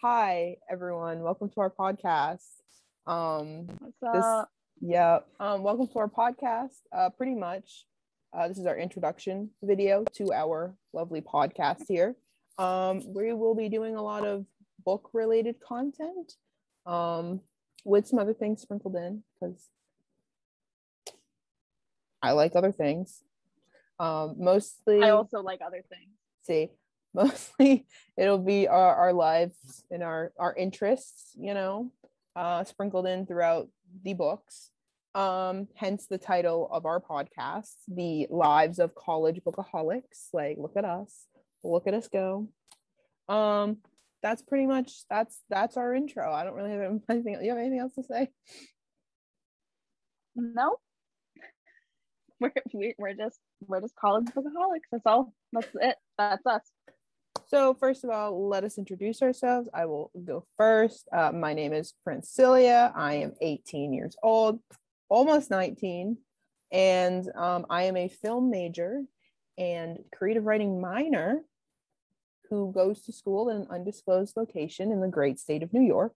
hi everyone. Welcome to our podcast. Um, What's this, up? yeah. Um, welcome to our podcast. Uh, pretty much, uh, this is our introduction video to our lovely podcast here. Um, we will be doing a lot of book related content, um, with some other things sprinkled in because I like other things. Um, mostly, I also like other things. see mostly it'll be our, our lives and our our interests you know uh sprinkled in throughout the books um hence the title of our podcast the lives of college bookaholics like look at us look at us go um that's pretty much that's that's our intro i don't really have anything you have anything else to say No. We're we, we're just we're just college bookaholics. That's all. That's it. That's us. So, first of all, let us introduce ourselves. I will go first. Uh, my name is Francelia. I am 18 years old, almost 19, and um, I am a film major and creative writing minor who goes to school in an undisclosed location in the great state of New York.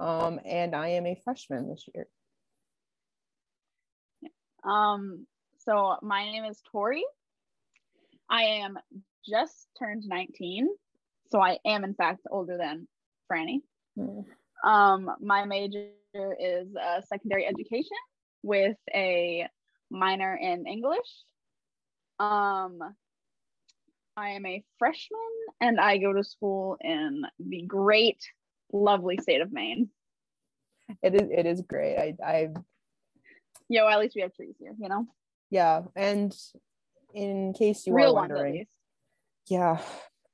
Um, and I am a freshman this year. Um. So my name is Tori. I am just turned 19, so I am in fact older than Franny. Mm. Um, my major is uh, secondary education with a minor in English. Um, I am a freshman and I go to school in the great, lovely state of Maine. It is it is great. I I Yo, at least we have trees here, you know? yeah, and in case you Real are wondering. Yeah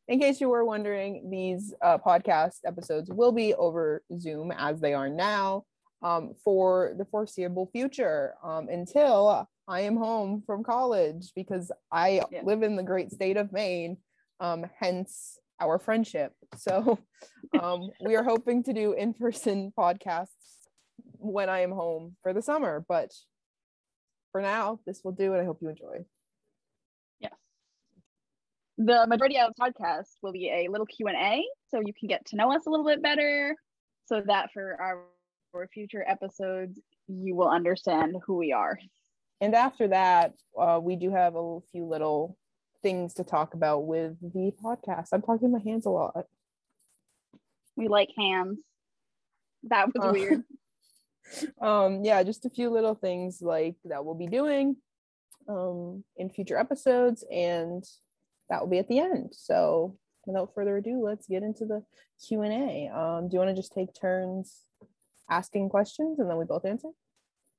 in case you were wondering these uh, podcast episodes will be over zoom as they are now um, for the foreseeable future um, until i am home from college because i Yeah. live in the great state of maine um, hence our friendship so um, we are hoping to do in-person podcasts when i am home for the summer but for now this will do and i hope you enjoy. The majority of the podcast will be a little Q&A, so you can get to know us a little bit better, so that for our, for future episodes, you will understand who we are. and after that uh, we do have a few little things to talk about with the podcast i'm talking my hands a lot We like hands. That was Uh, weird. um yeah just a few little things like that we'll be doing um in future episodes and that will be at the end so without further ado let's get into the q&a um do you want to just take turns asking questions and then we both answer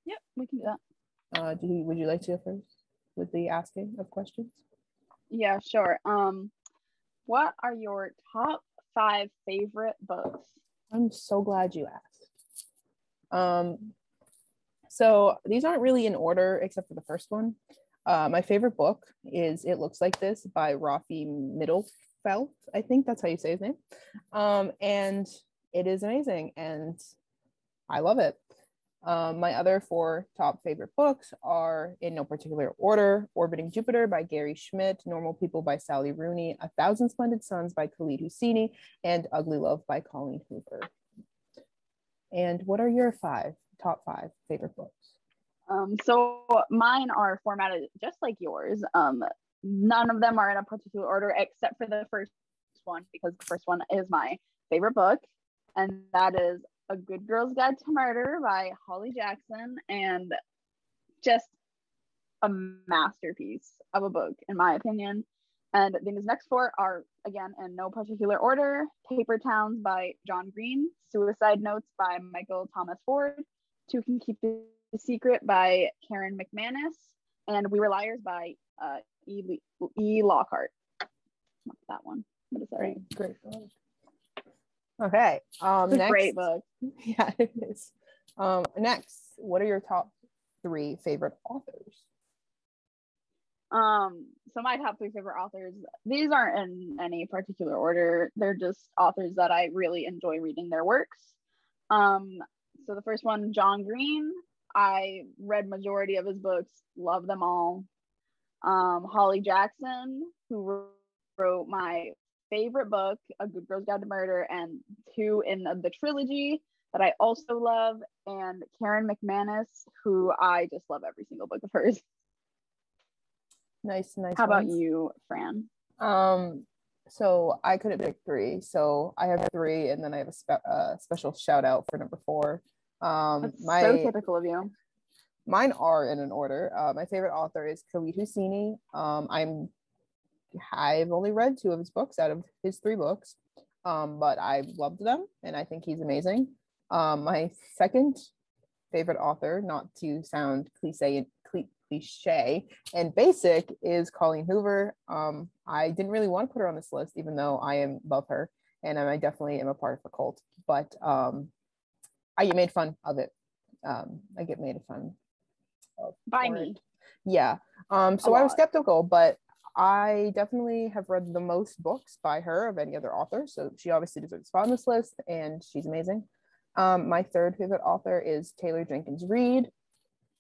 Yep, we can do that. uh do you, would you like to go first with the asking of questions Yeah, sure. Um, what are your top five favorite books? I'm so glad you asked. Um, so these aren't really in order except for the first one. Uh, my favorite book is It Looks Like This by Rafi Mittlefehldt. I think that's how you say his name. Um, and it is amazing and I love it. Um, my other four top favorite books are in no particular order Orbiting Jupiter by Gary Schmidt, Normal People by Sally Rooney, A Thousand Splendid Suns by Khaled Hosseini, and Ugly Love by Colleen Hoover. And what are your five top five favorite books? Um, so mine are formatted just like yours. Um, none of them are in a particular order except for the first one because the first one is my favorite book, and that is A Good Girl's Guide to Murder by Holly Jackson, and just a masterpiece of a book in my opinion. And then his next four are again in no particular order: Paper Towns by John Green, Suicide Notes by Michael Thomas Ford, Two Can Keep the the Secret by Karen McManus, and We Were Liars by uh, E. Le- e. Lockhart. Not that one. What is that? Great, great. book. Okay. Um, It's a next, great book. Yeah, it is. Um, next, what are your top three favorite authors? Um, so my top three favorite authors, these aren't in any particular order. They're just authors that I really enjoy reading their works. Um, so the first one, John Green. I read majority of his books, love them all. Um, Holly Jackson, who wrote my favorite book, A Good Girl's Guide to Murder, and two in the, the trilogy that I also love, and Karen McManus, who I just love every single book of hers. Nice, nice. How about you, Fran? Um, so I couldn't pick three. So I have three, and then I have a spe- uh, special shout out for number four. Um, That's my so typical of you. mine are in an order. Uh, my favorite author is Khaled Hosseini. Um, I'm I've only read two of his books out of his three books, um, but I loved them, and I think he's amazing. Um, my second favorite author, not to sound cliche cli- cliche and basic, is Colleen Hoover. Um, I didn't really want to put her on this list, even though I am love her, and I definitely am a part of the cult. But um, I get made fun of it. Um, I get made fun of By me. it. Yeah. Um, so I was skeptical, but I definitely have read the most books by her of any other author. So she obviously deserves spot on this list, and she's amazing. Um, my third favorite author is Taylor Jenkins Reid,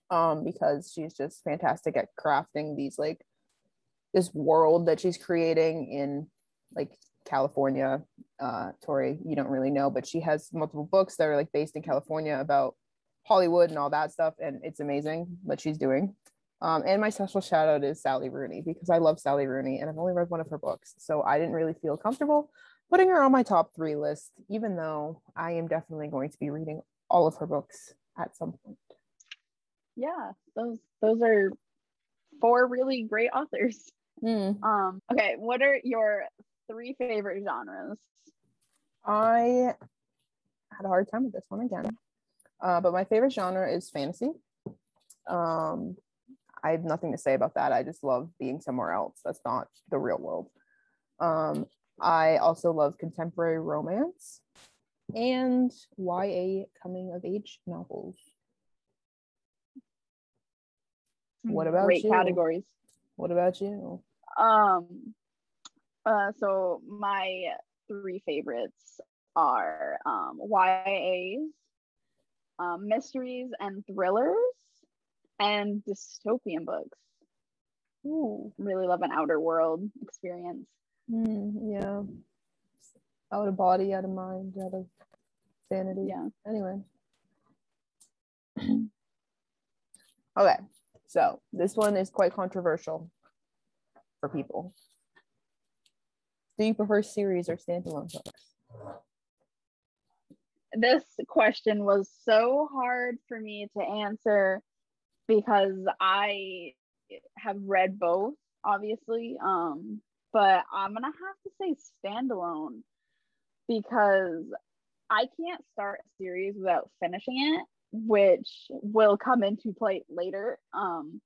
um, because she's just fantastic at crafting these like this world that she's creating in like California. Uh, Tori, you don't really know, but she has multiple books that are like based in California about Hollywood and all that stuff, and it's amazing what she's doing. Um, and my special shout out is Sally Rooney because I love Sally Rooney and I've only read one of her books, so I didn't really feel comfortable putting her on my top three list, even though I am definitely going to be reading all of her books at some point. Yeah, those those are four really great authors. Hmm. Um, okay, what are your three favorite genres? I had a hard time with this one again, uh, but my favorite genre is fantasy. Um, I have nothing to say about that. I just love being somewhere else. That's not the real world. Um, I also love contemporary romance and YA coming of age novels. What about great you? categories? What about you? Um, uh, so my three favorites are um, YAs, um, mysteries and thrillers, and dystopian books. Ooh, Really love an outer world experience. hmm, yeah. Out of body, out of mind, out of sanity. Yeah. Anyway. okay, so this one is quite controversial for people. Do you prefer series or standalone books? This question was so hard for me to answer because I have read both, obviously. Um, but I'm gonna have to say standalone because I can't start a series without finishing it, which will come into play later. Um,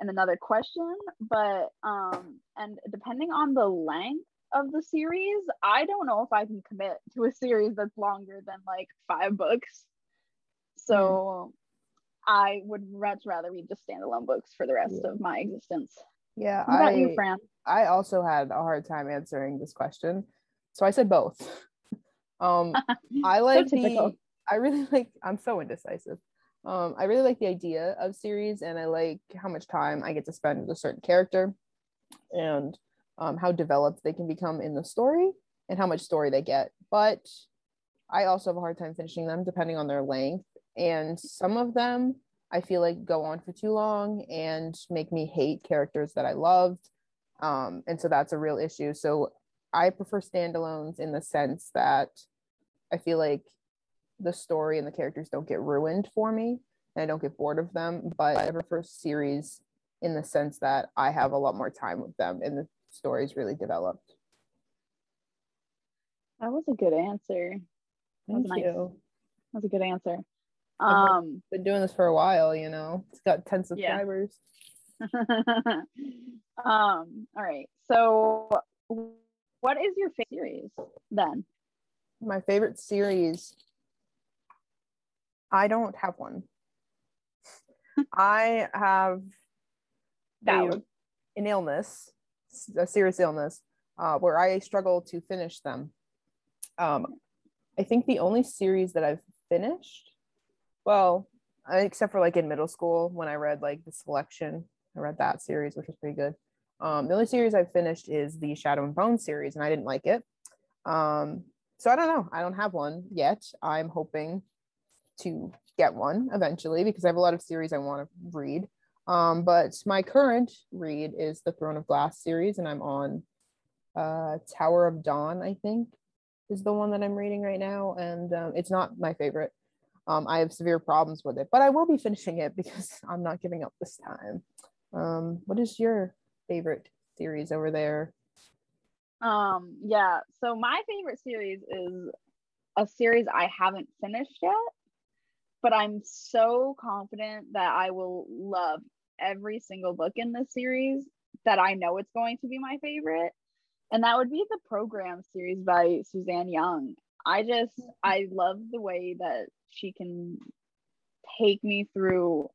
another question, but um, and depending on the length of the series, I don't know if I can commit to a series that's longer than like five books. So I would much rather read just standalone books for the rest Yeah. of my existence. Yeah, What about I, you, Fran? I also had a hard time answering this question. So I said both. um I like typical. the I really like I'm so indecisive. Um I really like the idea of series and I like how much time I get to spend with a certain character and um how developed they can become in the story and how much story they get. But I also have a hard time finishing them depending on their length and some of them I feel like go on for too long and make me hate characters that I loved. Um, and so that's a real issue. So I prefer standalones in the sense that I feel like the story and the characters don't get ruined for me and I don't get bored of them. But I prefer series in the sense that I have a lot more time with them and the story's really developed. That was a good answer. That was Thank nice. you. That was a good answer. Um, Been doing this for a while, you know. It's got 10 Yeah. subscribers. um, all right. So, what is your favorite series then? my favorite series i don't have one i have a, an illness a serious illness uh, where i struggle to finish them um, i think the only series that i've finished well except for like in middle school when i read like the selection i read that series which was pretty good Um, the only series I've finished is the Shadow and Bone series, and I didn't like it. Um, so I don't know. I don't have one yet. I'm hoping to get one eventually because I have a lot of series I want to read. Um, but my current read is the Throne of Glass series, and I'm on uh, Tower of Dawn, I think, is the one that I'm reading right now. And um, it's not my favorite. Um, I have severe problems with it, but I will be finishing it because I'm not giving up this time. Um, what is your favorite series over there? Um, yeah, so my favorite series is a series I haven't finished yet, but I'm so confident that I will love every single book in this series that I know it's going to be my favorite. And that would be the program series by Suzanne Young. I just I love the way that she can take me through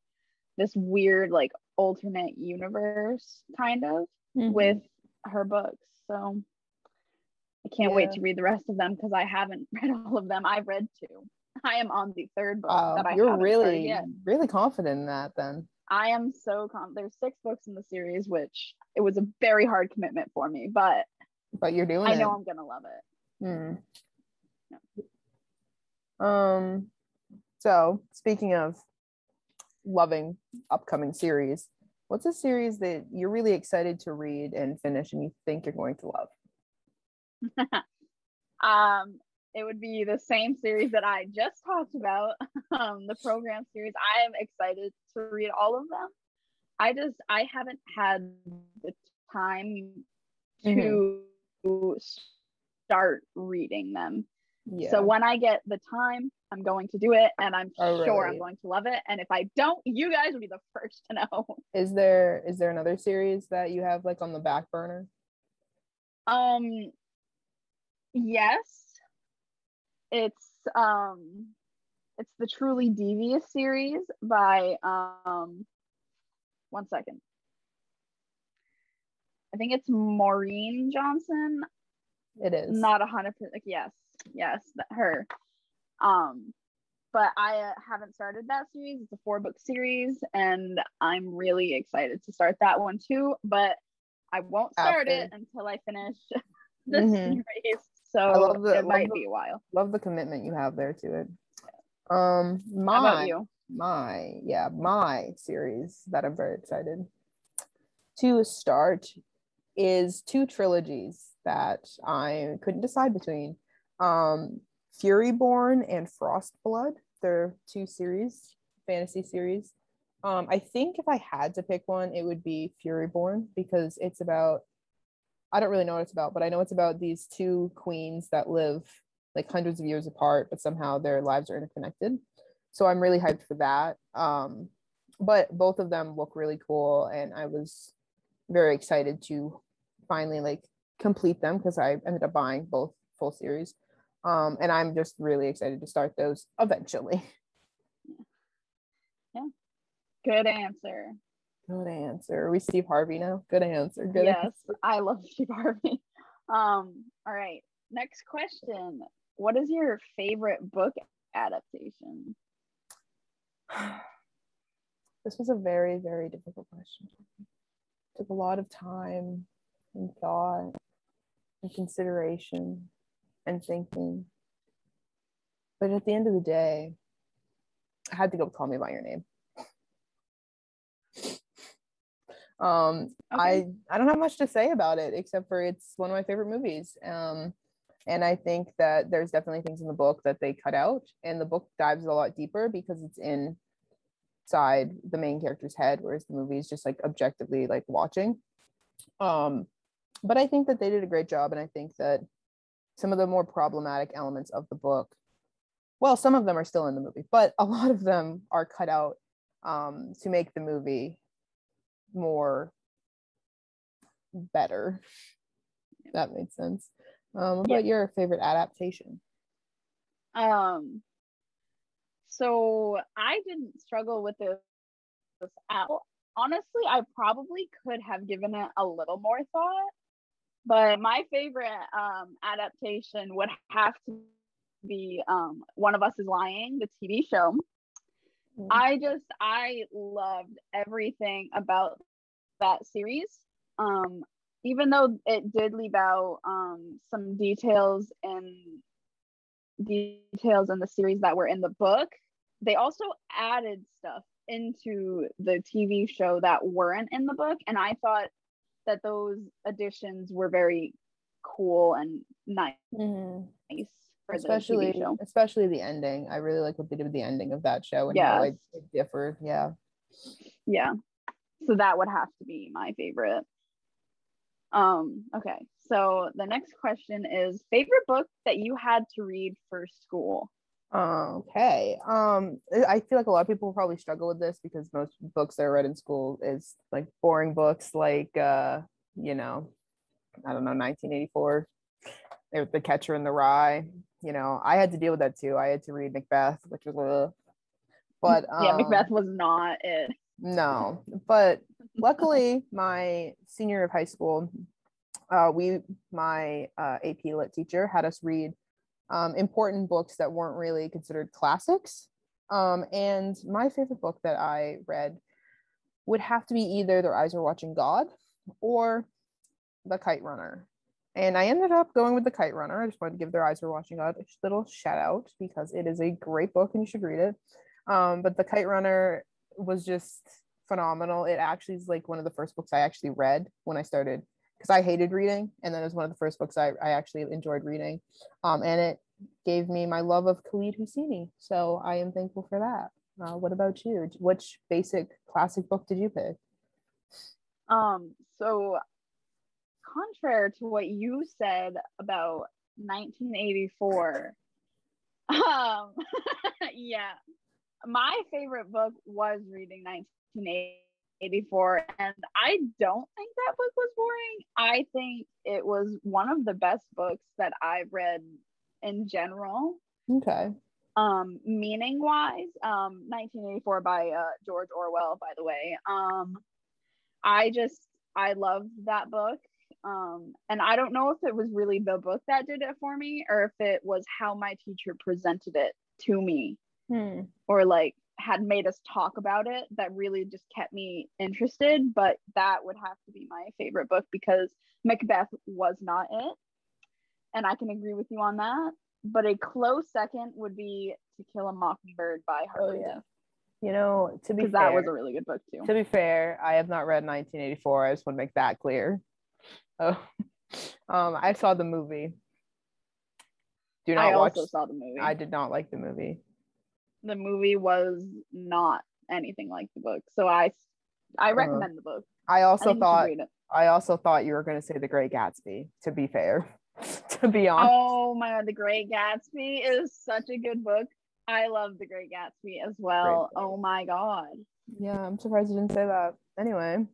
this weird like alternate universe kind of mm-hmm. with her books. So I can't yeah. wait to read the rest of them because I haven't read all of them. I've read two. I am on the third book oh, you're really really confident in that then. I am so confident. There's six books in the series, which it was a very hard commitment for me, but but you're doing I it. know I'm gonna love it. Yeah. Um so speaking of loving upcoming series, what's a series that you're really excited to read and finish and you think you're going to love? um it would be the same series that I just talked about, um, the program series. I am excited to read all of them. I just I haven't had the time to mm-hmm. start reading them. Yeah. So when I get the time, I'm going to do it and I'm oh, sure really? I'm going to love it. And if I don't, you guys will be the first to know. Is there is there another series that you have like on the back burner? Um yes, it's um it's the Truly Devious series by um one second. I think it's Maureen Johnson. It is not a hundred percent. like Yes, yes, her. Um, but I uh, haven't started that series. It's a four book series, and I'm really excited to start that one too. But I won't start After. it until I finish the mm-hmm. series. So the, it might the, be a while. Love the commitment you have there to it. Um, my my yeah my series that I'm very excited to start is two trilogies that I couldn't decide between. Um, Furyborn and Frostblood. They're two series, fantasy series. Um, I think if I had to pick one, it would be Furyborn because it's about I don't really know what it's about, but I know it's about these two queens that live like hundreds of years apart, but somehow their lives are interconnected. So I'm really hyped for that. Um, but both of them look really cool, and I was very excited to finally like complete them because I ended up buying both full series. Um, and I'm just really excited to start those eventually. Yeah. Good answer. Good answer. Are we Steve Harvey now? Good answer. Good yes, answer. I love Steve Harvey. Um, all right. Next question. What is your favorite book adaptation? This was a very, very difficult question. It took a lot of time and thought and consideration and thinking. But at the end of the day, I had to go call me by your name. Um, okay. I I don't have much to say about it except for it's one of my favorite movies. Um, and I think that there's definitely things in the book that they cut out, and the book dives a lot deeper because it's inside the main character's head, whereas the movie is just like objectively like watching. Um, but I think that they did a great job, and I think that some of the more problematic elements of the book, well, some of them are still in the movie, but a lot of them are cut out um, to make the movie more better. That makes sense. Um, what yeah. about your favorite adaptation? Um, so I didn't struggle with this, this at all. Honestly, I probably could have given it a little more thought, but my favorite um, adaptation would have to be um, One of Us is Lying, the TV show. I just I loved everything about that series. um, even though it did leave out um, some details and details in the series that were in the book, they also added stuff into the TV show that weren't in the book, and I thought that those additions were very cool and nice. Mhm. Especially the especially the ending i really like what they did with the ending of that show and how Yes. like it differed yeah Yeah. So that would have to be my favorite. Um, okay. So the next question is favorite book that you had to read for school. okay um i feel like a lot of people probably struggle with this because most books that are read in school is like boring books like uh you know i don't know 1984 the catcher in the rye you know i had to deal with that too i had to read macbeth which was a but yeah, um, Macbeth was not it. No, but luckily, my senior year of high school, uh, we my uh, AP Lit teacher had us read um, important books that weren't really considered classics. Um, and my favorite book that I read would have to be either Their Eyes Are Watching God or The Kite Runner. And I ended up going with The Kite Runner. I just wanted to give Their Eyes Are Watching God a little shout out because it is a great book and you should read it. Um, but The Kite Runner was just phenomenal. It actually is like one of the first books I actually read when I started because I hated reading, and then it was one of the first books I, I actually enjoyed reading. Um, and it gave me my love of Khaled Hosseini. So I am thankful for that. Uh, what about you? Which basic classic book did you pick? Um, so contrary to what you said about 1984, um, yeah, my favorite book was reading 1984, and I don't think that book was boring. I think it was one of the best books that I've read in general. Okay. Um, meaning wise, um, 1984 by uh, George Orwell, by the way. Um, I just I loved that book. Um, and I don't know if it was really the book that did it for me or if it was how my teacher presented it to me Hmm. or like had made us talk about it that really just kept me interested. But that would have to be my favorite book because Macbeth was not it. And I can agree with you on that. But a close second would be To Kill a Mockingbird by Harper. Oh yeah. You know, to be fair, that was a really good book too. to be fair, I have not read 1984. I just want to make that clear. Oh, um, I saw the movie. Do not I watch. also saw the movie. I did not like the movie. the movie was not anything like the book. So I I Uh, recommend the book. I I also should thought. I also thought you were going to say The Great Gatsby. To be fair, to be honest, Oh my god, The Great Gatsby is such a good book. I love The Great Gatsby as well. Oh my god. yeah, I'm surprised you didn't say that. Anyway,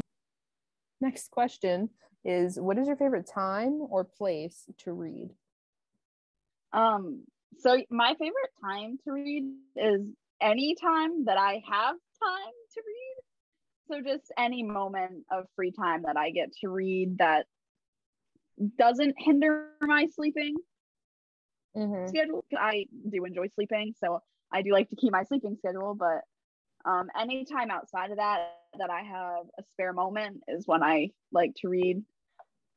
next question is: What is your favorite time or place to read? Um so my favorite time to read is any time that I have time to read. So just any moment of free time that I get to read that doesn't hinder my sleeping Mhm. schedule. I do enjoy sleeping, so I do like to keep my sleeping schedule. But um, anytime outside of that, that I have a spare moment is when I like to read.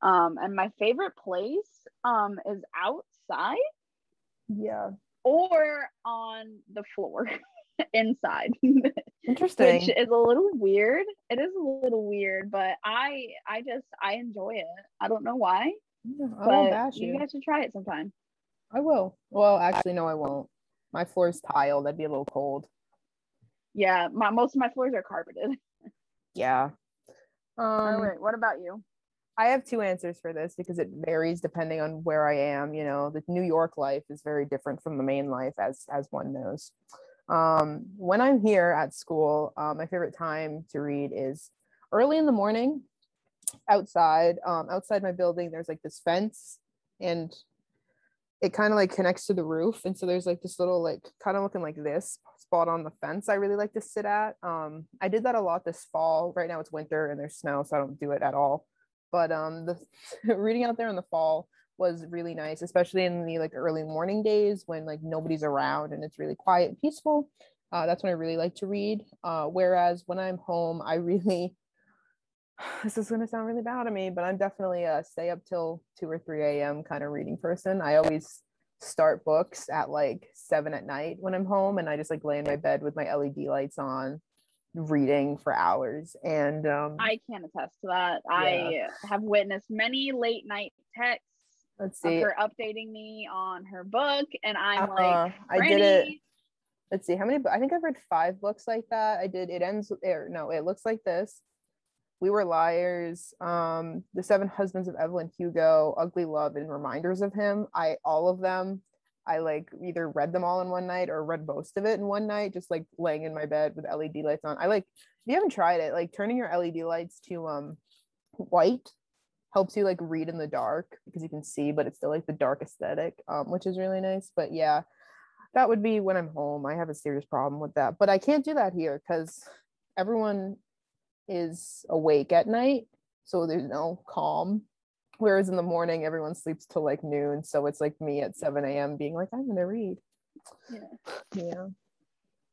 Um, and my favorite place um, is outside Yeah, or on the floor inside, interesting. which is a little weird. It is a little weird, but I I just I enjoy it. I don't know why, Yeah, I won't but bash you you. guys should try it sometime. I will. Well, actually, no, I won't. My floor is tile. That'd be a little cold. Yeah, my most of my floors are carpeted. Yeah. Um, All right, what about you? I have two answers for this because it varies depending on where I am. You know, the New York life is very different from the Maine life, as as one knows. Um, when I'm here at school, uh, my favorite time to read is early in the morning, outside. Um, outside my building, there's like this fence, and it kind of like connects to the roof, and so there's like this little like kind of looking like this spot on the fence. I really like to sit at. Um, I did that a lot this fall. Right now it's winter and there's snow, so I don't do it at all but um the reading out there in the fall was really nice especially in the like early morning days when like nobody's around and it's really quiet and peaceful uh, that's when i really like to read uh, whereas when i'm home i really this is gonna sound really bad to me, but I'm definitely a stay up till two or three a.m. kind of reading person. I always start books at like seven at night when I'm home, and I just like lay in my bed with my LED lights on, reading for hours. And um, I can't attest to that. Yeah. I have witnessed many late night texts. Let's see. her updating me on her book, and I'm uh, like, I did it. Let's see how many. I think I've read five books like that. I did. It ends. Or no, it looks like this. We Were Liars, um, The Seven Husbands of Evelyn Hugo, Ugly Love, and Reminders of Him. I all of them. I like either read them all in one night or read most of it in one night, just like laying in my bed with LED lights on. I like if you haven't tried it, like turning your LED lights to um white helps you like read in the dark because you can see, but it's still like the dark aesthetic, um, which is really nice. But yeah, that would be when I'm home. I have a serious problem with that, but I can't do that here because everyone is awake at night so there's no calm whereas in the morning everyone sleeps till like noon so it's like me at 7 a.m being like i'm gonna read. Yeah. Yeah.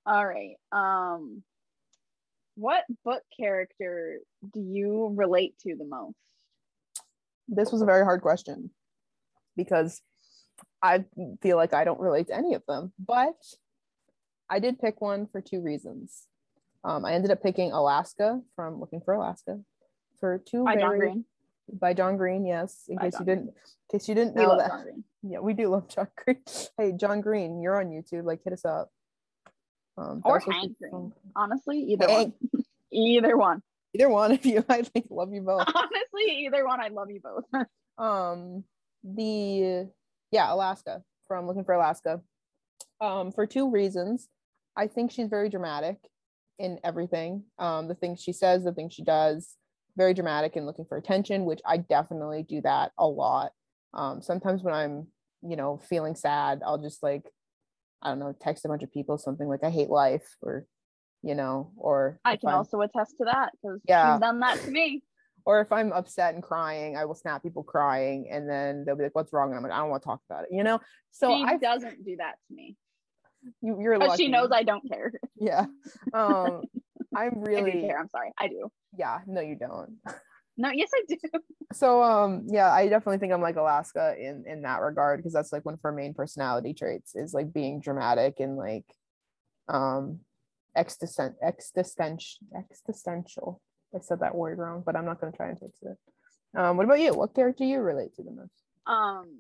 All right um what book character do you relate to the most? This was a very hard question because i feel like i don't relate to any of them but i did pick one for two reasons. Um, I ended up picking Alaska from Looking for Alaska for two very. By John Green, yes. In by case John you didn't, in case you didn't know that. Yeah, we do love John Green. Hey, John Green, you're on YouTube. Like, hit us up. Um, or Hank Green. Honestly, either one. either one. Either one of you. I like love you both. Honestly, either one. I love you both. um, the yeah, Alaska from Looking for Alaska. Um, for two reasons. I think she's very dramatic in everything. Um, the things she says, the things she does, very dramatic and looking for attention, which I definitely do that a lot. Um, sometimes when I'm, you know, feeling sad, I'll just like, I don't know, text a bunch of people something like I hate life or, you know, or I can I'm, also attest to that because yeah. she's done that to me. Or if I'm upset and crying, I will snap people crying and then they'll be like, What's wrong? And I'm like, I don't want to talk about it, you know? So I doesn't do that to me you, you're lucky. she knows I don't care. Yeah. Um, I'm really. I care. I'm sorry. I do. Yeah. No, you don't. No. Yes, I do. So, um, yeah, I definitely think I'm like Alaska in in that regard because that's like one of her main personality traits is like being dramatic and like, um, existent existential existential. I said that word wrong, but I'm not gonna try and fix it. Um, what about you? What character you relate to the most? Um,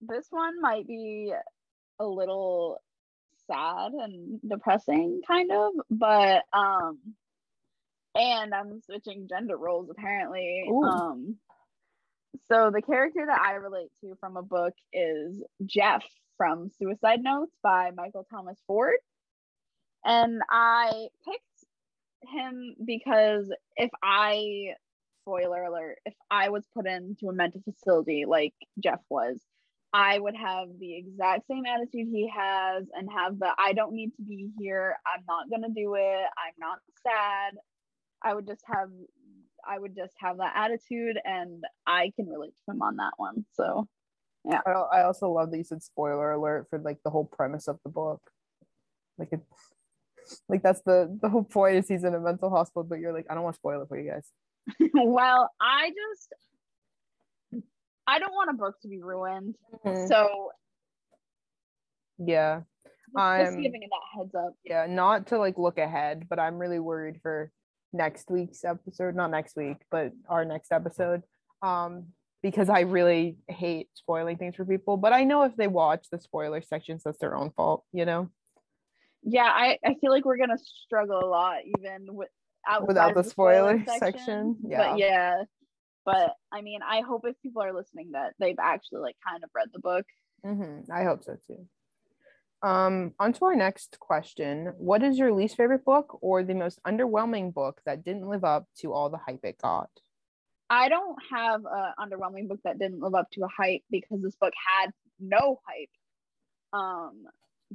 this one might be a little sad and depressing kind of but um and i'm switching gender roles apparently Ooh. um so the character that i relate to from a book is jeff from suicide notes by michael thomas ford and i picked him because if i spoiler alert if i was put into a mental facility like jeff was I would have the exact same attitude he has and have the I don't need to be here. I'm not going to do it. I'm not sad. I would just have I would just have that attitude and I can relate to him on that one. So, yeah. I, I also love that you said spoiler alert for like the whole premise of the book. Like it like that's the the whole point is he's in a mental hospital but you're like I don't want to spoil it for you guys. well, I just I don't want a book to be ruined. Mm-hmm. So yeah. I'm just giving it that heads up. Yeah, not to like look ahead, but I'm really worried for next week's episode. Not next week, but our next episode. Um, because I really hate spoiling things for people. But I know if they watch the spoiler sections, that's their own fault, you know? Yeah, I, I feel like we're gonna struggle a lot even with without the, the spoiler, spoiler section. section. Yeah. But yeah, but I mean, I hope if people are listening that they've actually like kind of read the book. Mm-hmm. I hope so too. Um, on to our next question. What is your least favorite book or the most underwhelming book that didn't live up to all the hype it got? I don't have an underwhelming book that didn't live up to a hype because this book had no hype. Um,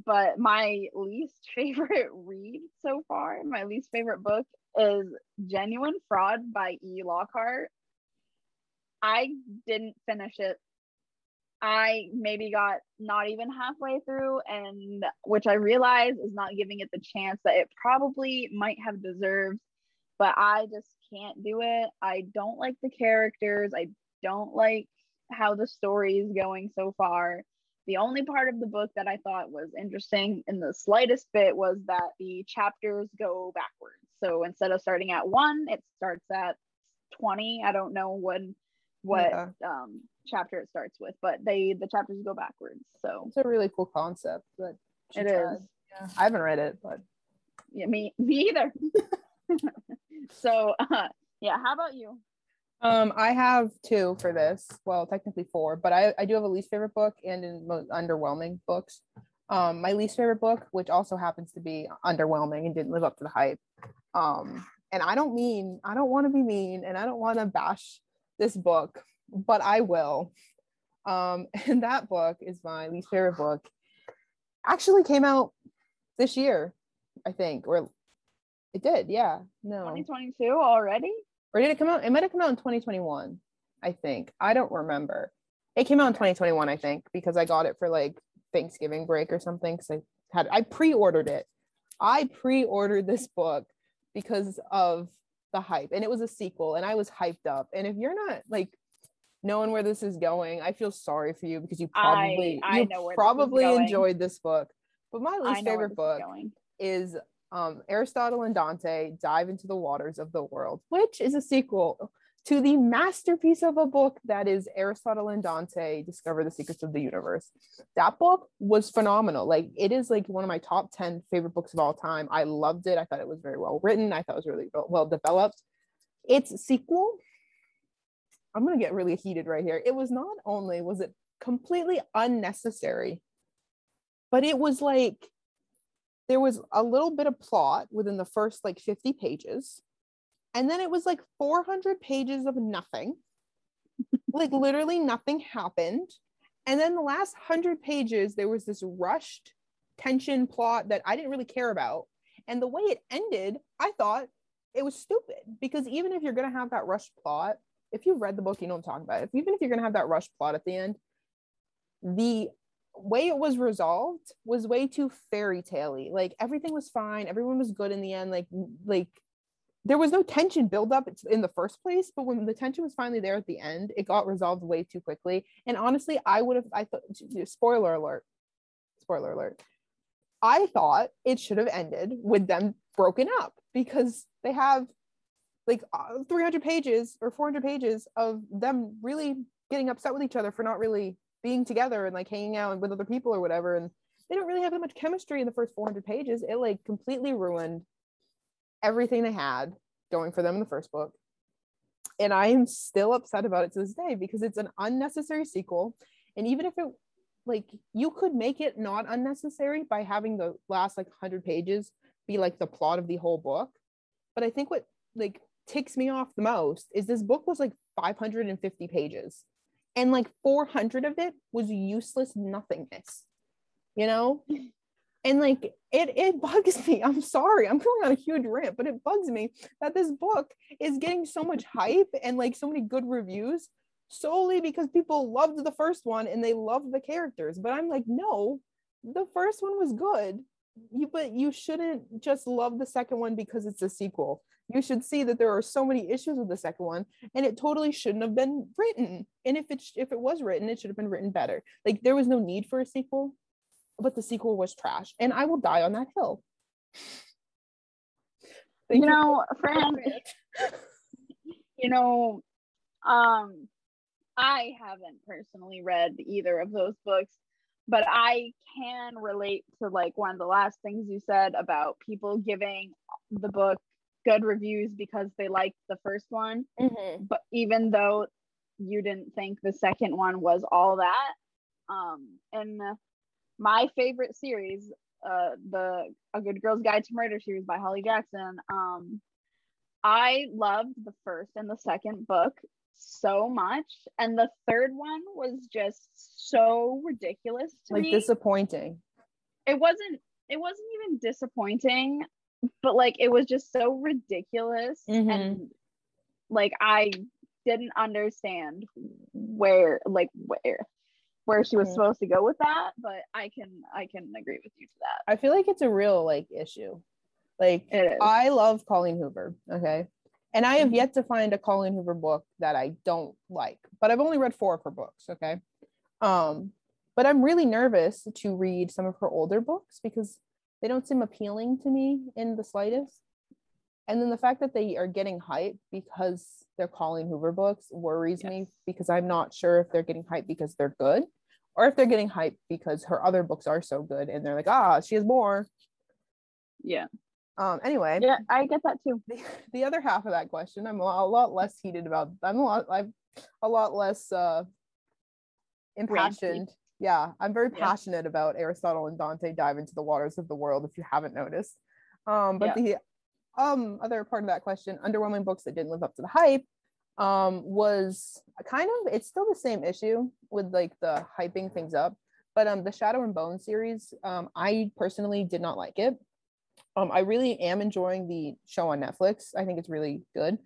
but my least favorite read so far, my least favorite book is Genuine Fraud by E. Lockhart. I didn't finish it. I maybe got not even halfway through, and which I realize is not giving it the chance that it probably might have deserved. but I just can't do it. I don't like the characters. I don't like how the story is going so far. The only part of the book that I thought was interesting in the slightest bit was that the chapters go backwards. So instead of starting at one, it starts at 20. I don't know when what yeah. um chapter it starts with, but they the chapters go backwards. So it's a really cool concept. But it tried. is. Yeah. I haven't read it, but yeah, me me either. so uh, yeah, how about you? Um, I have two for this. Well, technically four, but I, I do have a least favorite book and in underwhelming books. Um, my least favorite book, which also happens to be underwhelming and didn't live up to the hype. Um, and I don't mean I don't want to be mean and I don't want to bash this book, but I will. Um, and that book is my least favorite book. Actually came out this year, I think, or it did, yeah. No. 2022 already? Or did it come out? It might have come out in 2021, I think. I don't remember. It came out in 2021, I think, because I got it for like Thanksgiving break or something. Because I had I pre-ordered it. I pre-ordered this book because of the hype and it was a sequel and I was hyped up. And if you're not like knowing where this is going, I feel sorry for you because you probably I, I you probably enjoyed this book. But my least favorite book is, is um, Aristotle and Dante dive into the waters of the world, which is a sequel to the masterpiece of a book that is Aristotle and Dante discover the secrets of the universe. That book was phenomenal. Like it is like one of my top 10 favorite books of all time. I loved it. I thought it was very well written. I thought it was really well developed. Its sequel, I'm going to get really heated right here. It was not only was it completely unnecessary, but it was like there was a little bit of plot within the first like 50 pages and then it was like 400 pages of nothing. like literally nothing happened. And then the last 100 pages, there was this rushed tension plot that I didn't really care about. And the way it ended, I thought it was stupid because even if you're going to have that rushed plot, if you've read the book, you know what I'm talking about. If, even if you're going to have that rushed plot at the end, the way it was resolved was way too fairy tale Like everything was fine, everyone was good in the end. Like, like there was no tension build up in the first place but when the tension was finally there at the end it got resolved way too quickly. And honestly i would have i thought spoiler alert spoiler alert i thought it should have ended with them broken up because they have like uh, 300 pages or 400 pages of them really getting upset with each other for not really being together and like hanging out with other people or whatever. And they don't really have that much chemistry in the first 400 pages. It like completely ruined everything they had going for them in the first book. And I am still upset about it to this day because it's an unnecessary sequel. And even if it like you could make it not unnecessary by having the last like 100 pages be like the plot of the whole book. But I think what like ticks me off the most is this book was like 550 pages and like 400 of it was useless nothingness. You know? and like it it bugs me. I'm sorry. I'm going on a huge rant but it bugs me that this book is getting so much hype and like so many good reviews solely because people loved the first one and they loved the characters. But i'm like no the first one was good. You but you shouldn't just love the second one because it's a sequel. You should see that there are so many issues with the second one and it totally shouldn't have been written. And if it if it was written it should have been written better. Like there was no need for a sequel but the sequel was trash and i will die on that hill. You, you. know fran you know um i haven't personally read either of those books but i can relate to like one of the last things you said about people giving the book good reviews because they liked the first one. Mm-hmm. but even though you didn't think the second one was all that um and my favorite series, uh, the A Good Girl's Guide to Murder series by Holly Jackson. Um, I loved the first and the second book so much, and the third one was just so ridiculous to like me. disappointing. It wasn't. It wasn't even disappointing, but like it was just so ridiculous mm-hmm. and like I didn't understand where like where where she was mm-hmm. supposed to go with that but i can i can agree with you to that i feel like it's a real like issue Like is. I love Colleen Hoover. Okay. And I have Mhm. yet to find a Colleen Hoover book that I don't like, but I've only read four of her books. Okay. Um, but I'm really nervous to read some of her older books because they don't seem appealing to me in the slightest. And then the fact that they are getting hype because they're Colleen Hoover books worries me because I'm not sure if they're getting hype because they're good or if they're getting hype because her other books are so good and they're like, ah, she has more. yeah. Um, anyway, Yeah, I get that too. the, the other half of that question i'm a lot, a lot less heated about i'm a lot i'm a lot less uh impassioned yeah i'm very Yeah. passionate about aristotle and dante dive into the waters of the world if you haven't noticed um but the um other part of that question underwhelming books that didn't live up to the hype um was kind of it's still the same issue with like the hyping things up but um the shadow and bone series um i personally did not like it um, I really am enjoying the show on Netflix. I think it's really good.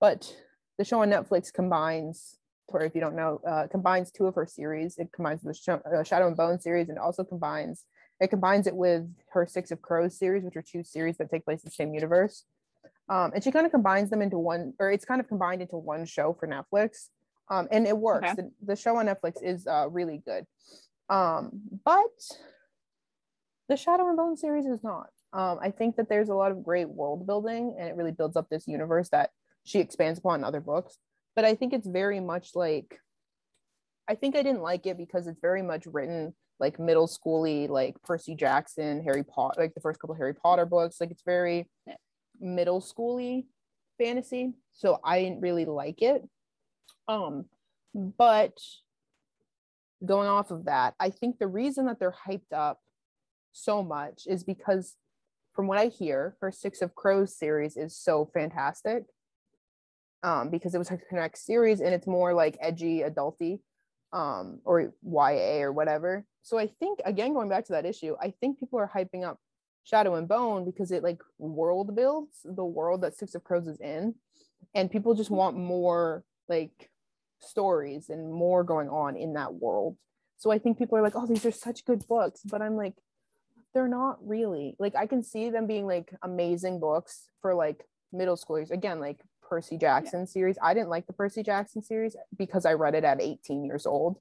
But the show on Netflix combines, or if you don't know, uh, combines two of her series. It combines the show, uh, Shadow and Bone series, and also combines it combines it with her Six of Crows series, which are two series that take place in the same universe. Um, and she kind of combines them into one, or it's kind of combined into one show for Netflix. Um, and it works. Okay. The, the show on Netflix is uh, really good. Um, but the Shadow and Bone series is not. Um, I think that there's a lot of great world building and it really builds up this universe that she expands upon in other books. But I think it's very much like, I think I didn't like it because it's very much written like middle schooly, like Percy Jackson, Harry Potter, like the first couple Harry Potter books. Like it's very. Middle schooly fantasy. So I didn't really like it. Um, but going off of that, I think the reason that they're hyped up so much is because from what I hear, her Six of Crows series is so fantastic. Um, because it was her next series and it's more like edgy, adulty, um, or YA or whatever. So I think again, going back to that issue, I think people are hyping up Shadow and Bone because it like world builds the world that Six of Crows is in, and people just mm-hmm. want more like stories and more going on in that world. So I think people are like, oh, these are such good books, but I'm like, they're not really. Like I can see them being like amazing books for like middle schoolers. Again, like Percy Jackson series. I didn't like the Percy Jackson series because I read it at 18 years old.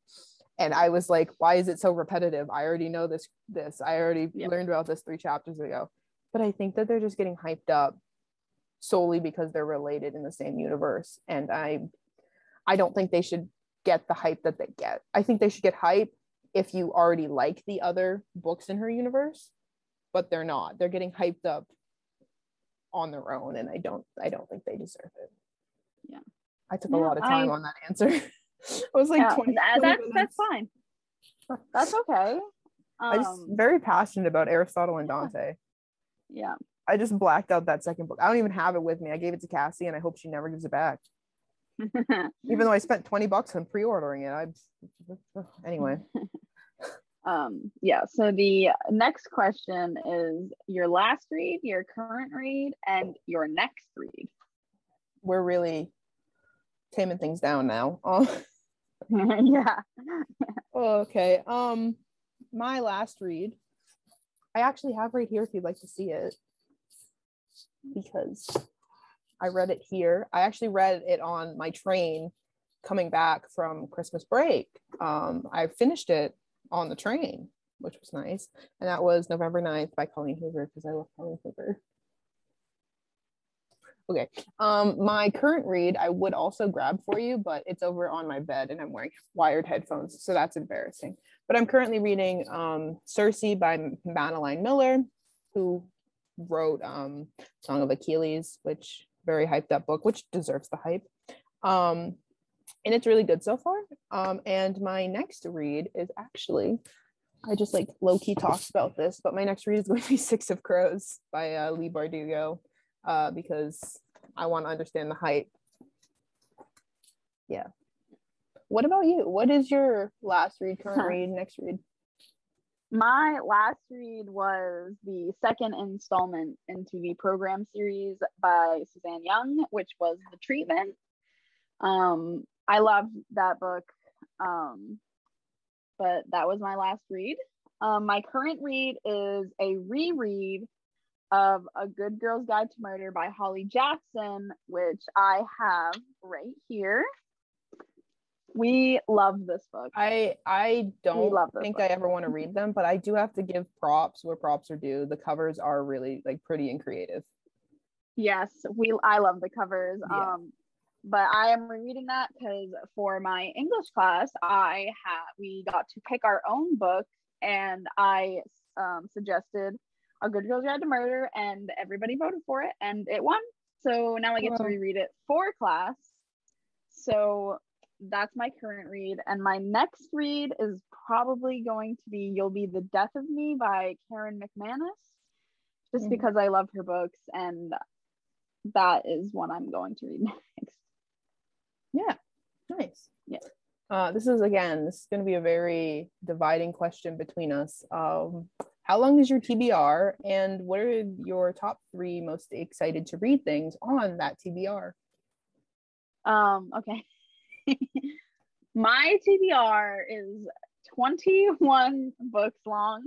And I was like, why is it so repetitive? I already know this this. I already Yeah. learned about this three chapters ago. But I think that they're just getting hyped up solely because they're related in the same universe. And I I don't think they should get the hype that they get. I think they should get hype if you already like the other books in her universe, but they're not. They're getting hyped up on their own, and I don't. I don't think they deserve it. Yeah. I took a lot of time I- on that answer. I was like yeah, 20, that- 20 that's that's fine. That's okay. I just Um, very passionate about Aristotle and. Dante. yeah. I just blacked out that second book. I don't even have it with me. I gave it to Cassie, and I hope she never gives it back. Even though I spent twenty bucks on pre-ordering it, I anyway. um yeah so the next question is your last read your current read and your next read We're really taming things down now. Yeah Okay. Um, my last read, I actually have right here if you'd like to see it, because I read it here. I actually read it on my train coming back from Christmas break. Um, I finished it on the train, which was nice, and that was November 9th by Colleen Hoover because I love Colleen Hoover. Okay. Um, my current read I would also grab for you, but it's over on my bed and I'm wearing wired headphones, so that's embarrassing. But I'm currently reading um, Circe by Madeline Miller, who wrote um, Song of Achilles, which very hyped up book, which deserves the hype. Um, and it's really good so far. Um, and my next read is actually, I just like low key talked about this, but my next read is going to be Six of Crows by uh, Leigh Bardugo uh, because I want to understand the hype. Yeah. What about you? What is your last read, current Huh. read, next read? my last read was the second installment into the program series by suzanne young which was the treatment um i loved that book um but that was my last read um my current read is a reread of A Good Girl's Guide to Murder by Holly Jackson, which I have right here. We love this book. I I don't think book. I ever want to read them, but I do have to give props where props are due. The covers are really like pretty and creative. Yes, we I love the covers. Yeah. Um but I am rereading that because for my English class, I had we got to pick our own book and I um, suggested A Good Girl's Guide to Murder and everybody voted for it and it won. So now I get to reread it for class. So that's my current read. And my next read is probably going to be You'll Be the Death of Me by Karen McManus, just Mhm. because I love her books and that is what I'm going to read next. Yeah, nice. Yeah. Uh, this is again, this is going to be a very dividing question between us. Um, how long is your TBR, and what are your top three most excited to read things on that TBR? Um, okay. My TBR is 21 books long.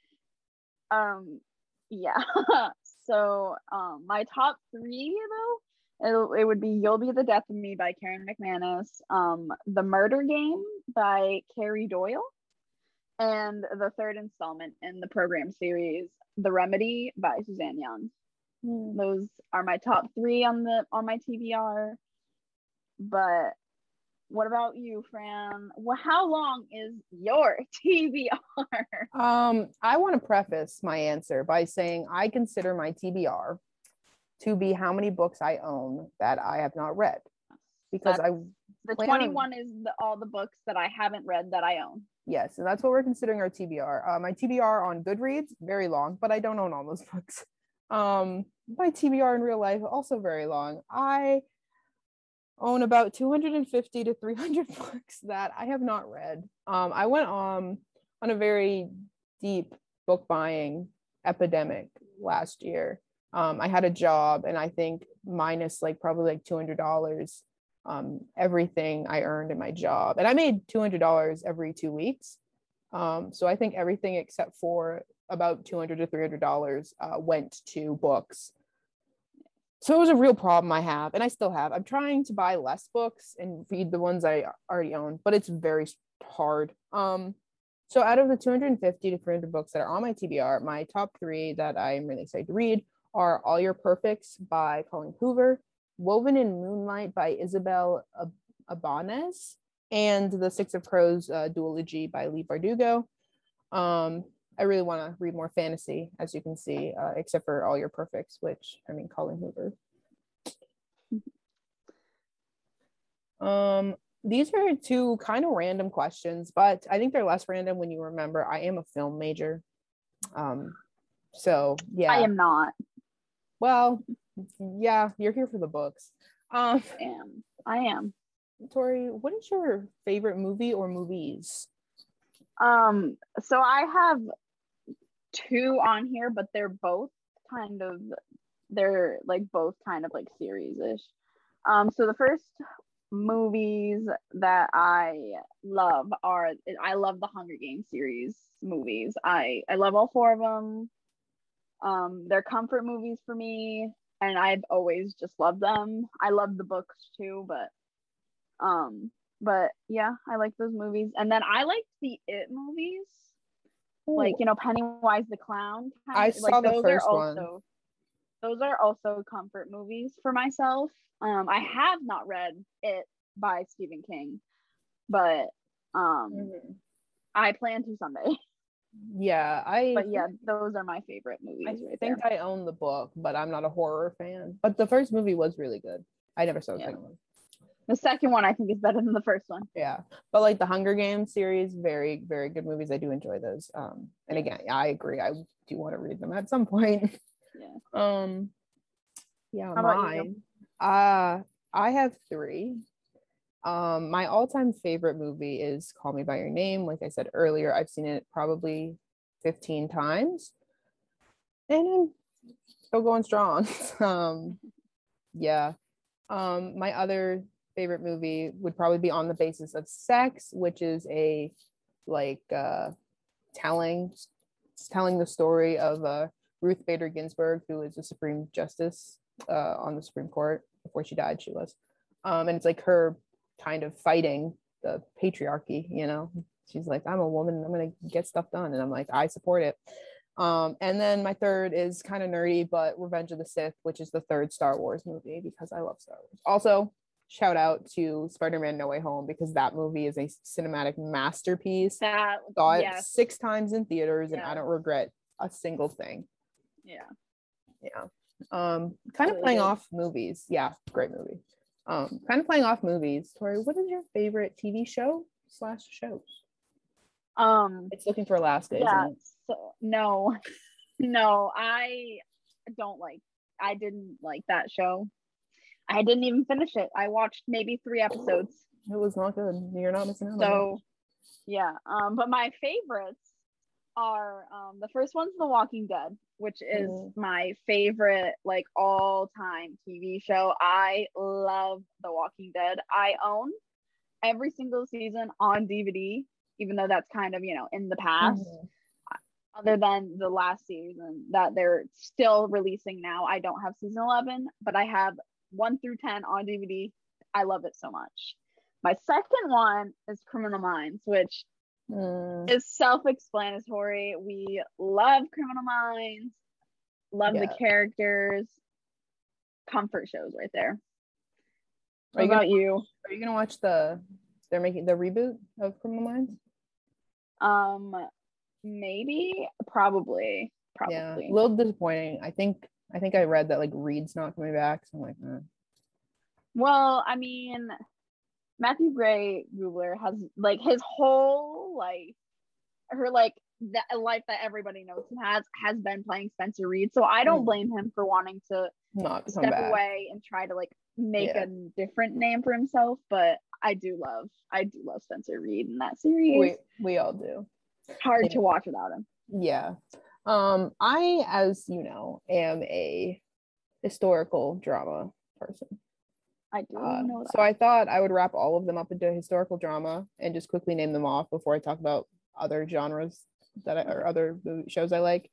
um, yeah. so, um, my top three though, it'll, it would be You'll Be the Death of Me by Karen McManus, um, The Murder Game by Carrie Doyle, and the third installment in the program series, The Remedy by Suzanne Young those are my top three on the on my TBR. But what about you, Fran? Well, how long is your TBR? Um, I want to preface my answer by saying I consider my TBR to be how many books I own that I have not read because I The on- 21 is the, all the books that I haven't read that I own. Yes, and that's what we're considering our TBR. Uh, my TBR on Goodreads, very long, but I don't own all those books. Um, my TBR in real life, also very long. I own about 250 to 300 books that I have not read. Um, I went on on a very deep book buying epidemic last year. Um, I had a job, and I think minus like probably like $200 um, everything I earned in my job. And I made $200 every two weeks. Um, so I think everything except for about 200 to $300 uh, went to books. So it was a real problem I have, and I still have. I'm trying to buy less books and read the ones I already own, but it's very hard. Um, so out of the 250 to 300 books that are on my TBR, my top three that I'm really excited to read are All Your Perfects by Colleen Hoover, Woven in Moonlight by Isabel Ab- Abanez, and The Six of Crows uh, Duology by Leigh Bardugo. Um, I really want to read more fantasy, as you can see, uh, except for All Your Perfects, which I mean, Colleen Hoover. Um, these are two kind of random questions, but I think they're less random when you remember I am a film major. Um, so yeah. I am not. Well, yeah, you're here for the books. Um, I am. I am. Tori, what is your favorite movie or movies? Um, so I have two on here, but they're both kind of they're like both kind of like series-ish. Um, so the first movies that I love are I love the Hunger Games series movies. I I love all four of them. Um, they're comfort movies for me, and I've always just loved them. I love the books too, but um, but yeah, I like those movies. And then I like the It movies, like you know Pennywise the Clown. kind I of- saw the those first are one. also those are also comfort movies for myself. Um, I have not read It by Stephen King, but um, Mhm. I plan to someday. yeah, I But yeah, those are my favorite movies I right think there. I own the book, but I'm not a horror fan. But the first movie was really good. I never saw the Yeah. second one. The second one I think is better than the first one. Yeah, but like the Hunger Games series, very very good movies. I do enjoy those. Um, and again, yeah, I agree. I do want to read them at some point. Yeah. Um, yeah, How about you? mine. Uh, I have three. Um, my all-time favorite movie is Call Me by Your Name. Like I said earlier, I've seen it probably 15 times, and I'm still going strong. um, yeah. Um, my other favorite movie would probably be On the Basis of Sex, which is a like uh telling telling the story of a Ruth Bader Ginsburg, who is a Supreme Justice uh, on the Supreme Court before she died. She was, um, and it's like her kind of fighting the patriarchy. You know, she's like, I'm a woman, I'm gonna get stuff done, and I'm like, I support it. Um, and then my third is kind of nerdy, but Revenge of the Sith, which is the third Star Wars movie because I love Star Wars. Also, shout out to Spider-Man No Way Home because that movie is a cinematic masterpiece. That Saw it yes. six times in theaters and I don't regret a single thing. Yeah. Yeah. Um, kind of Really playing good. off movies. Yeah, great movie. Um, kind of playing off movies. Tori, what is your favorite TV show slash shows? Um. It's looking for Alaska. Yeah. So no, no, I don't like. I didn't like that show. I didn't even finish it. I watched maybe three episodes. It was not good. You're not missing out. on. So, yeah. Um. But my favorites are um the first one's The Walking Dead, which is Mhm. my favorite like all time TV show. I love The Walking Dead. I own every single season on DVD, even though that's kind of you know in the past. Mhm. other than the last season that they're still releasing now. I don't have season 11, but I have 1 through 10 on DVD. I love it so much. My second one is Criminal Minds, which Mm, is self explanatory. We love Criminal Minds, love the characters. Comfort shows right there. What Are you about gonna- you? Are you gonna watch the? They're making the reboot of Criminal Minds. Um, maybe, probably, probably. Yeah, a little disappointing. I think. I think I read that like Reid's not coming back. So I'm like, eh. Well, I mean, Matthew Gray Gubler has like his whole life, her like that life that everybody knows him has has been playing Spencer Reid. So I don't Mm. blame him for wanting to not step back. away and try to like make Yeah. a different name for himself. But I do love, I do love Spencer Reid in that series. We we all do. Hard yeah. to watch without him. Yeah. Um, I, as you know, am a historical drama person. I do Uh, know that. so I thought I would wrap all of them up into historical drama and just quickly name them off before I talk about other genres that I, or other shows I like.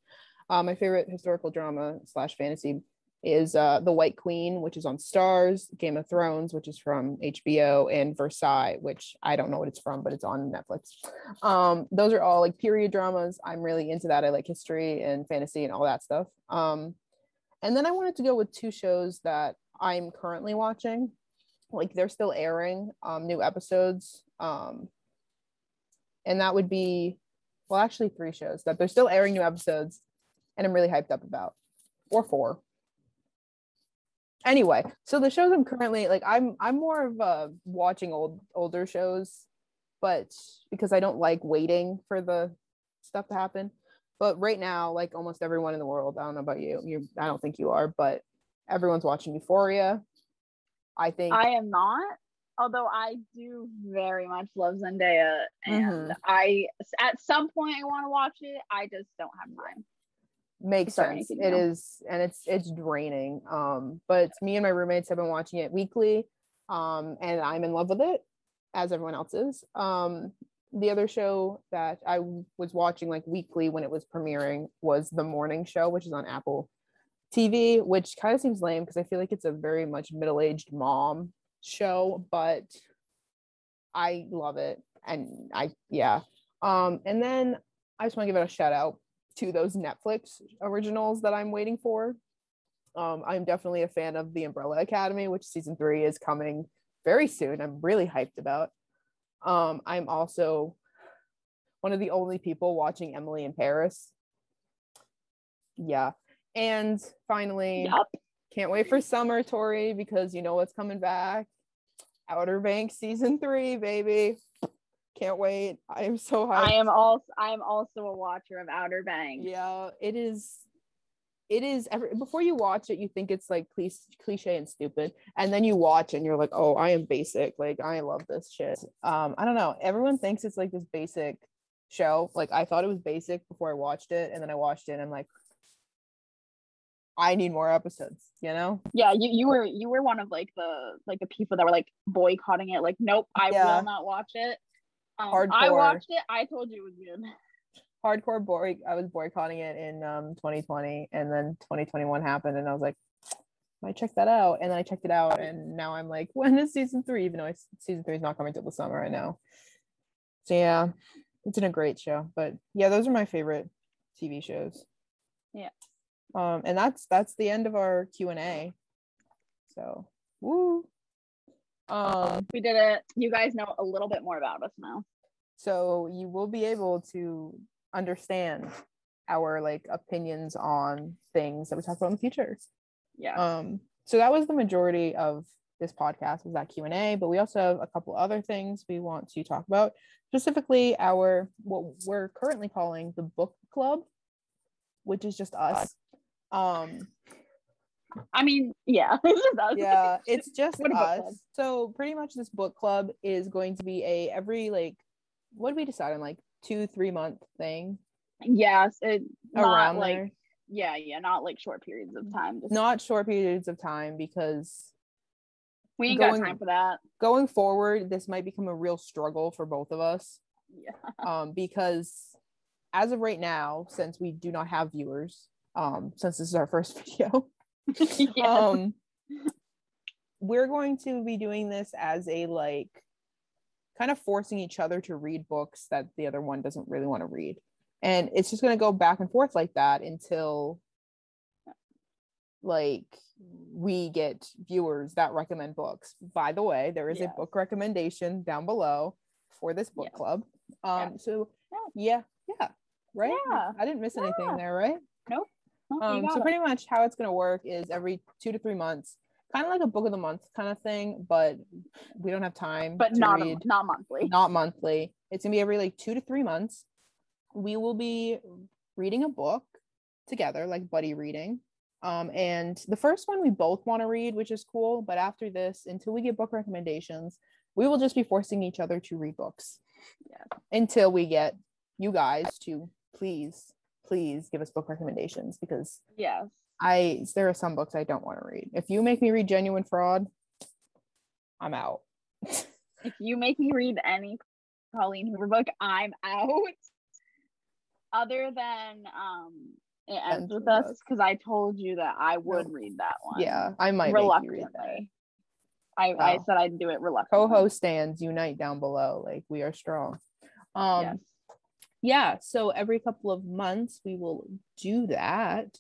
Uh, my favorite historical drama slash fantasy is uh, The White Queen, which is on Starz, Game of Thrones, which is from HBO, and Versailles, which I don't know what it's from, but it's on Netflix. Um, those are all like period dramas. I'm really into that. I like history and fantasy and all that stuff. Um, and then I wanted to go with two shows that I'm currently watching. Like they're still airing um, new episodes. Um, and that would be, well, actually, three shows that they're still airing new episodes, and I'm really hyped up about, or four. Anyway, so the shows I'm currently like, I'm I'm more of uh, watching old older shows, but because I don't like waiting for the stuff to happen. But right now, like almost everyone in the world, I don't know about you, you I don't think you are, but everyone's watching Euphoria. I think I am not, although I do very much love Zendaya, and Mhm. I at some point I want to watch it. I just don't have time. makes sense. It is, and it's it's draining. Um, but me and my roommates have been watching it weekly, um, and I'm in love with it, as everyone else is. Um, the other show that I was watching like weekly when it was premiering was The Morning Show, which is on Apple TV, which kind of seems lame because I feel like it's a very much middle-aged mom show, but I love it. And I yeah. Um, and then I just want to give it a shout out to those Netflix originals that I'm waiting for. Um, I'm definitely a fan of The Umbrella Academy, which season three is coming very soon. I'm really hyped about. Um, I'm also one of the only people watching Emily in Paris. Yeah. And finally, Yup. can't wait for summer, Tori, because you know what's coming back. Outer Banks season three, baby. Can't wait. I am so hyped. I am also I am also a watcher of Outer Banks. Yeah, it is. It is. Every, before you watch it, you think it's like cliche, cliche and stupid, and then you watch and you're like, "Oh, I am basic. Like, I love this shit." Um, I don't know. Everyone thinks it's like this basic show. Like, I thought it was basic before I watched it, and then I watched it, and I'm like, I need more episodes. You know? Yeah, you, you were you were one of like the like the people that were like boycotting it. Like, nope, I Yeah. will not watch it. Um, I watched it. I told you it was good. hardcore boy. I was boycotting it in um 2020, and then 2021 happened, and I was like, I checked that out, and then I checked it out, and now I'm like, when is season three? Even though I, season three is not coming till the summer, I know. So yeah, it's been a great show, but yeah, those are my favorite TV shows. Yeah. Um, and that's that's the end of our Q and A. So, woo. Um, we did it. You guys know a little bit more about us now. So you will be able to understand our like opinions on things that we talk about in the future. Yeah. Um, so that was the majority of this podcast was that Q&A, but we also have a couple other things we want to talk about, specifically our what we're currently calling the book club, which is just us. Um I mean, yeah, it's just us. Yeah, it's just What a book us. So pretty much this book club is going to be a every like what do we decide on like two, three month thing Yes, it not around like there. yeah, yeah, not like short periods of time. Just Not short periods of time because we ain't going- got time for that. going forward, this might become a real struggle for both of us. Yeah. um, because as of right now, since we do not have viewers, um, since this is our first video, yeah. um, we're going to be doing this as a like kind of forcing each other to read books that the other one doesn't really want to read. And it's just going to go back and forth like that until like we get viewers that recommend books. By the way, there is Yes. a book recommendation down below for this book Yes. club. Um Yeah. so Yeah. yeah, yeah, right? Yeah. I didn't miss anything there, right? Oh, Um, so it. pretty much how it's gonna work is every two to three months, kind of like a book of the month kind of thing, but we don't have time but to not a, not monthly. not monthly. It's gonna be every like two to three months. We will be reading a book together, like buddy reading. Um, and the first one we both want to read, which is cool. But after this, until we get book recommendations, we will just be forcing each other to read books Yes. until we get you guys to please, please give us book recommendations because Yes. I there are some books I don't want to read. If you make me read Genuine Fraud, I'm out. If you make me read any Colleen Hoover book, I'm out. Other than um it ends with us Us. because I told you that I would read that one. yeah, I might make read that. reluctantly. I, I said I'd do it reluctantly. Co-host stands unite down below. Like we are strong. Um yes. Yeah, so every couple of months we will do that.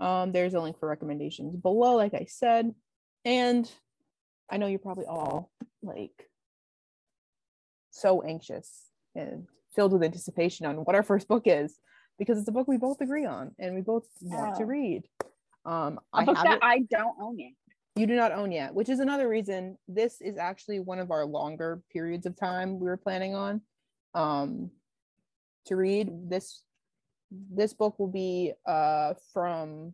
Um there's a link for recommendations below, like I said. And I know you're probably all like so anxious and filled with anticipation on what our first book is because it's a book we both agree on and we both want to Oh. read. Um A I book have that it- I don't own yet. you do not own yet, which is another reason this is actually one of our longer periods of time we were planning on um to read this this book will be uh from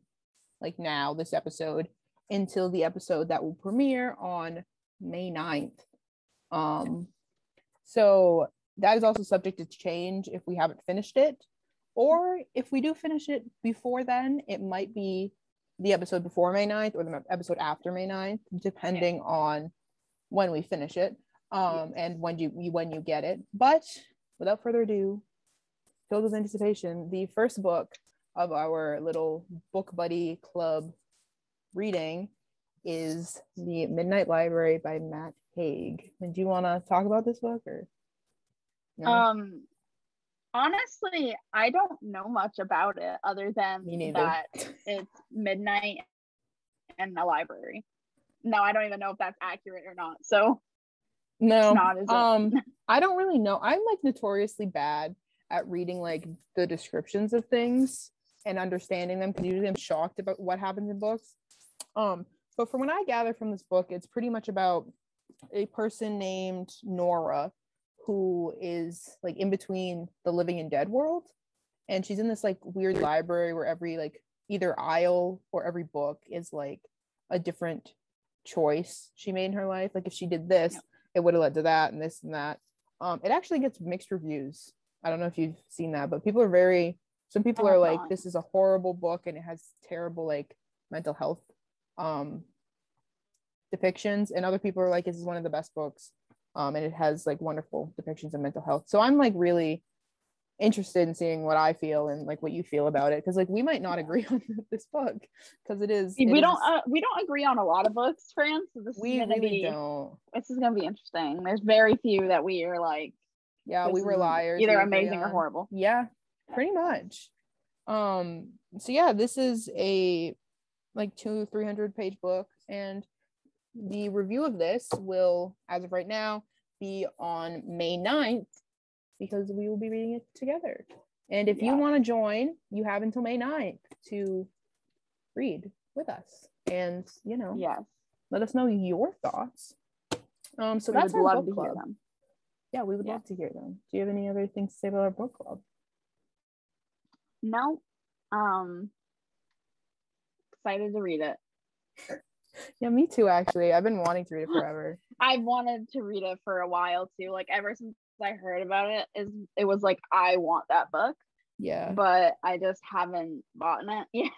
like now this episode until the episode that will premiere on May 9th. Um so that is also subject to change if we haven't finished it or if we do finish it before then it might be the episode before May 9th or the episode after May 9th, depending on when we finish it um, and when you when you get it. But without further ado, filled with anticipation, the first book of our little book buddy club reading is The Midnight Library by Matt Haig. And do you want to talk about this book or? No? Um honestly, I don't know much about it other than that it's midnight and a library. No, I don't even know if that's accurate or not. So no not, um i don't really know i'm like notoriously bad at reading like the descriptions of things and understanding them because usually i'm shocked about what happens in books. Um but from what i gather from this book it's pretty much about a person named nora who is like in between the living and dead world. And she's in this like weird library where every like either aisle or every book is like a different choice she made in her life. Like if she did this it would have led to that and this and that. Um it actually gets mixed reviews i don't know if you've seen that but people are very some people I are like this is a horrible book and it has terrible like mental health um depictions and other people are like this is one of the best books um and it has like wonderful depictions of mental health so i'm like really interested in seeing what I feel and like what you feel about it because like we might not agree on this book because it is. we don't uh, we don't agree on a lot of books, friends. So this we is gonna really be don't. this is gonna be interesting. There's very few that we are like Yeah, we were liars. either we amazing or horrible. Yeah, pretty much. Um. So yeah, this is a like two three hundred page book, and the review of this will, as of right now, be on May 9th because we will be reading it together. And if you want to join, you have until May 9th to read with us, and you know, yeah let us know your thoughts. Um. So we that's would our love book to hear club. Yeah, we would Yeah. love to hear them. Do you have any other things to say about our book club? No, um, excited to read it. Yeah, me too. Actually, I've been wanting to read it forever. I've wanted to read it for a while too. Like ever since I heard about it, is it was like I want that book, Yeah. but I just haven't bought it yet.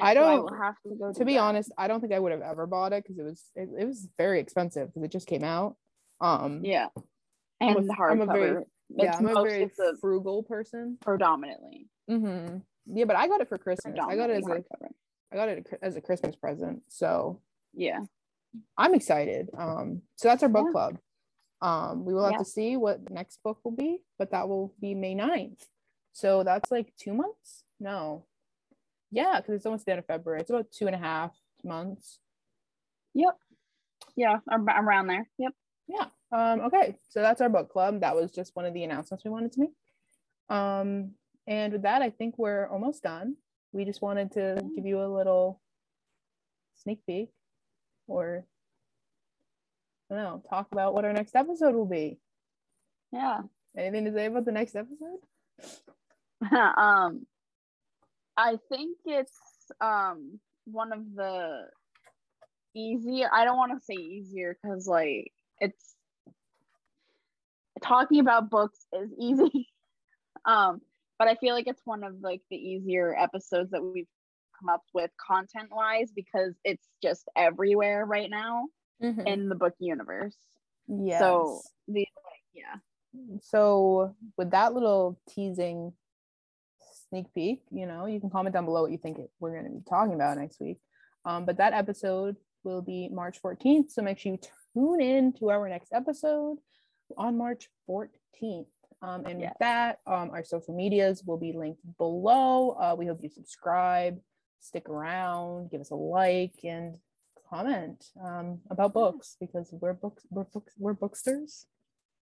I don't- will have to go. to do be that. honest, I don't think I would have ever bought it because it was it, it was very expensive because it just came out. Um. yeah, I'm a- and the I'm a very- hardcover. Yeah, It's I'm a very frugal person. predominantly. Mm-hmm. Yeah, but I got it for Christmas. I got it as a hardcover. I got it as a Christmas present. So Yeah. I'm excited. Um. So that's our book Yeah. club. Um. We will have Yeah. to see what the next book will be, but that will be May 9th. So that's like two months. No. Yeah, because it's almost the end of February. It's about two and a half months. Yep. Yeah, ar- around there. Yep. yeah um okay so that's our book club. That was just one of the announcements we wanted to make. Um and with that i think we're almost done. We just wanted to give you a little sneak peek or i don't know talk about what our next episode will be. Yeah. anything to say about the next episode? Um I think it's um one of the easier I don't want to say easier because like it's talking about books is easy. um but I feel like it's one of like the easier episodes that we've come up with content wise because it's just everywhere right now in the book universe. yeah So the like yeah. so with that little teasing sneak peek you know you can comment down below what you think it, we're going to be talking about next week um, but that episode will be march 14th so make sure you tune in to our next episode on march 14th um, and Yes. with that um, our social medias will be linked below uh, we hope you subscribe stick around give us a like and comment um, about books because we're books we're books we're booksters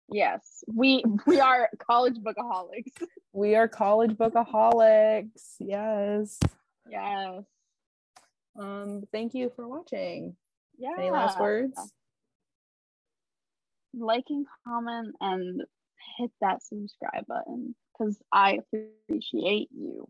Yes. We we are college bookaholics. We are college bookaholics. Yes. Yes. Um, thank you for watching. Yeah. Any last words? Like and comment and hit that subscribe button because I appreciate you.